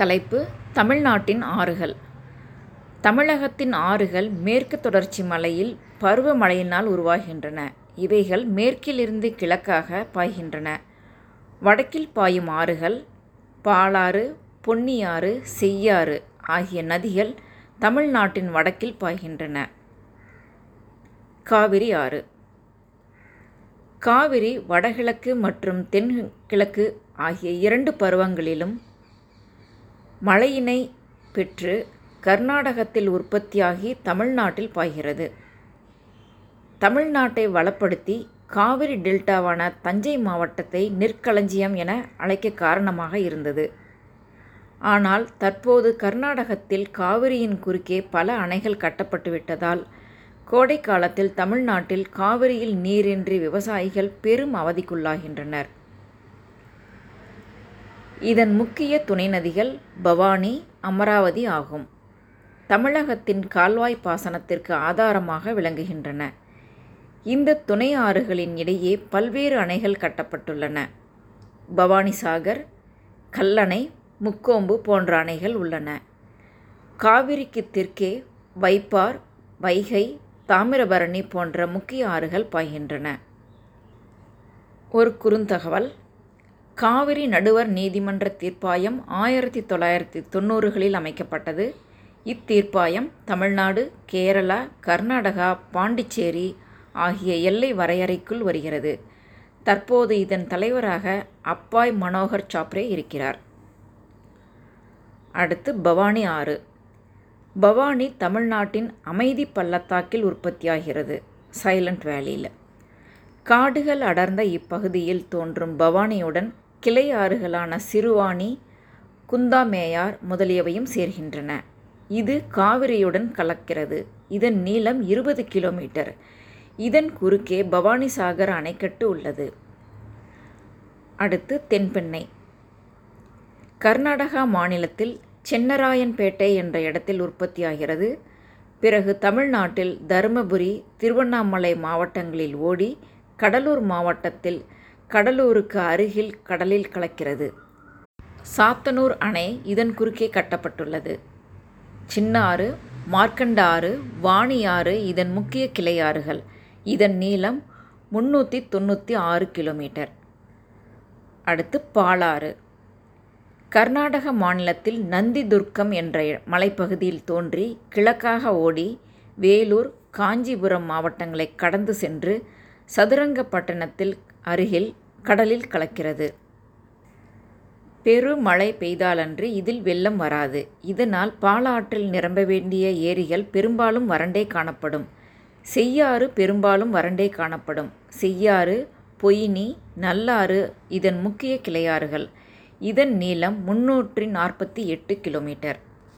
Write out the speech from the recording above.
தலைப்பு தமிழ்நாட்டின் ஆறுகள் தமிழகத்தின் ஆறுகள் மேற்கு தொடர்ச்சி மலையில் பருவமழையினால் உருவாகின்றன. இவைகள் மேற்கிலிருந்து கிழக்காக பாய்கின்றன. வடக்கில் பாயும் ஆறுகள் பாலாறு, பொன்னியாறு, செய்யாறு ஆகிய நதிகள் தமிழ்நாட்டின் வடக்கில் பாய்கின்றன. காவிரி ஆறு காவிரி வடகிழக்கு மற்றும் தென்கிழக்கு ஆகிய இரண்டு பருவங்களிலும் மழையினை பெற்று கர்நாடகத்தில் உற்பத்தியாகி தமிழ்நாட்டில் பாய்கிறது. தமிழ்நாட்டை வளப்படுத்தி காவிரி டெல்டாவான தஞ்சை மாவட்டத்தை நெற்களஞ்சியம் என அழைக்க காரணமாக இருந்தது. ஆனால் தற்போது கர்நாடகத்தில் காவிரியின் குறுக்கே பல அணைகள் கட்டப்பட்டு விட்டதால் கோடை காலத்தில் தமிழ்நாட்டில் காவிரியில் நீரின்றி விவசாயிகள் பெரும் அவதிக்குள்ளாகின்றனர். இதன் முக்கிய துணை நதிகள் பவானி, அமராவதி ஆகும். தமிழகத்தின் கால்வாய் பாசனத்திற்கு ஆதாரமாக விளங்குகின்றன. இந்த துணை ஆறுகளின் இடையே பல்வேறு அணைகள் கட்டப்பட்டுள்ளன. பவானிசாகர், கல்லணை, முக்கோம்பு போன்ற அணைகள் உள்ளன. காவிரிக்கு தெற்கே வைப்பார், வைகை, தாமிரபரணி போன்ற முக்கிய ஆறுகள் பாய்கின்றன. ஒரு குறுந்தகவல் காவிரி நடுவர் நீதிமன்ற தீர்ப்பாயம் ஆயிரத்தி தொள்ளாயிரத்தி தொண்ணூறுகளில் அமைக்கப்பட்டது. இத்தீர்ப்பாயம் தமிழ்நாடு, கேரளா, கர்நாடகா, பாண்டிச்சேரி ஆகிய எல்லை வரையறைக்குள் வருகிறது. தற்போது இதன் தலைவராக அப்பாய் மனோகர் சாப்ரே இருக்கிறார். அடுத்து பவானி ஆறு பவானி தமிழ்நாட்டின் அமைதி பள்ளத்தாக்கில் உற்பத்தியாகிறது. சைலண்ட் வேலியில். காடுகள் அடர்ந்த இப்பகுதியில் தோன்றும் பவானியுடன் கிளை ஆறுகளான சிறுவாணி, குந்தாமேயார் முதலியவையும் சேர்கின்றன. இது காவிரியுடன் கலக்கிறது. இதன் நீளம் இருபது கிலோமீட்டர் இதன் குறுக்கே பவானிசாகர் அணைக்கட்டு உள்ளது. அடுத்து தென்பெண்ணை கர்நாடகா மாநிலத்தில் சென்னராயன்பேட்டை என்ற இடத்தில் உற்பத்தியாகிறது. பிறகு தமிழ்நாட்டில் தருமபுரி திருவண்ணாமலை மாவட்டங்களில் ஓடி கடலூர் மாவட்டத்தில் கடலூருக்கு அருகில் கடலில் கலக்கிறது. சாத்தனூர் அணை இதன் குறுக்கே கட்டப்பட்டுள்ளது. சின்னாறு, மார்க்கண்டாறு ஆறு, வாணி ஆறு இதன் முக்கிய கிளையாறுகள். இதன் நீளம் முன்னூற்றி தொண்ணூற்றி ஆறு கிலோமீட்டர் அடுத்து பாலாறு கர்நாடக மாநிலத்தில் நந்திதுர்க்கம் என்ற மலைப்பகுதியில் தோன்றி கிழக்காக ஓடி வேலூர், காஞ்சிபுரம் மாவட்டங்களை கடந்து சென்று சதுரங்கப்பட்டணத்தில் அருகில் கடலில் கலக்கிறது. பெருமழை பெய்தாலன்றி இதில் வெள்ளம் வராது. இதனால் பாலாற்றில் நிரம்ப வேண்டிய ஏரிகள் பெரும்பாலும் வறண்டே காணப்படும். செய்யாறு பெரும்பாலும் வறண்டே காணப்படும். செய்யாறு, பொய்னி, நல்லாறு இதன் முக்கிய கிளையாறுகள். இதன் நீளம் முன்னூற்றி நாற்பத்தி எட்டு கிலோமீட்டர்